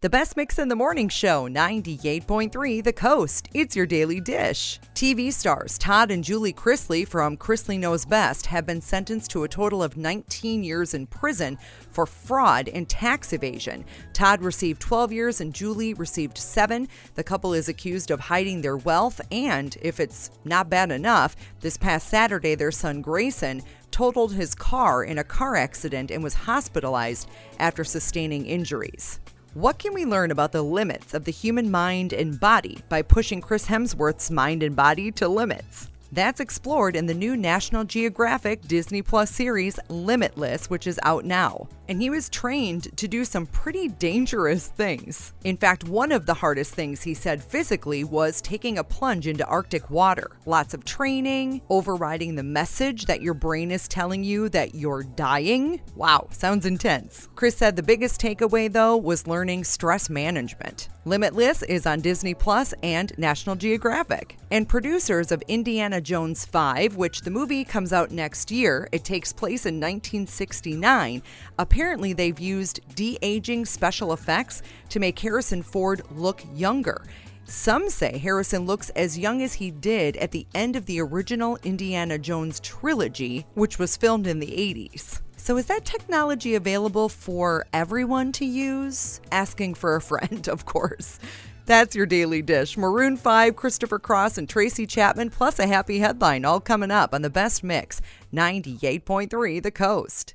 The best mix in the morning show, 98.3 The Coast. It's your daily dish. TV stars Todd and Julie Chrisley from Chrisley Knows Best have been sentenced to a total of 19 years in prison for fraud and tax evasion. Todd received 12 years and Julie received seven. The couple is accused of hiding their wealth, and if it's not bad enough, this past Saturday, their son Grayson totaled his car in a car accident and was hospitalized after sustaining injuries. What can we learn about the limits of the human mind and body by pushing Chris Hemsworth's mind and body to limits? That's explored in the new National Geographic Disney Plus series Limitless, which is out now. And he was trained to do some pretty dangerous things. In fact, one of the hardest things he said physically was taking a plunge into Arctic water. Lots of training, overriding the message that your brain is telling you that you're dying. Wow, sounds intense. Chris said the biggest takeaway, though, was learning stress management. Limitless is on Disney Plus and National Geographic. And producers of Indiana Jones 5, which the movie comes out next year, it takes place in 1969. Apparently, they've used de aging special effects to make Harrison Ford look younger. Some say Harrison looks as young as he did at the end of the original Indiana Jones trilogy, which was filmed in the 80s. So, is that technology available for everyone to use? Asking for a friend, of course. That's your daily dish. Maroon 5, Christopher Cross, and Tracy Chapman, plus a happy headline, all coming up on the best mix 98.3 The Coast.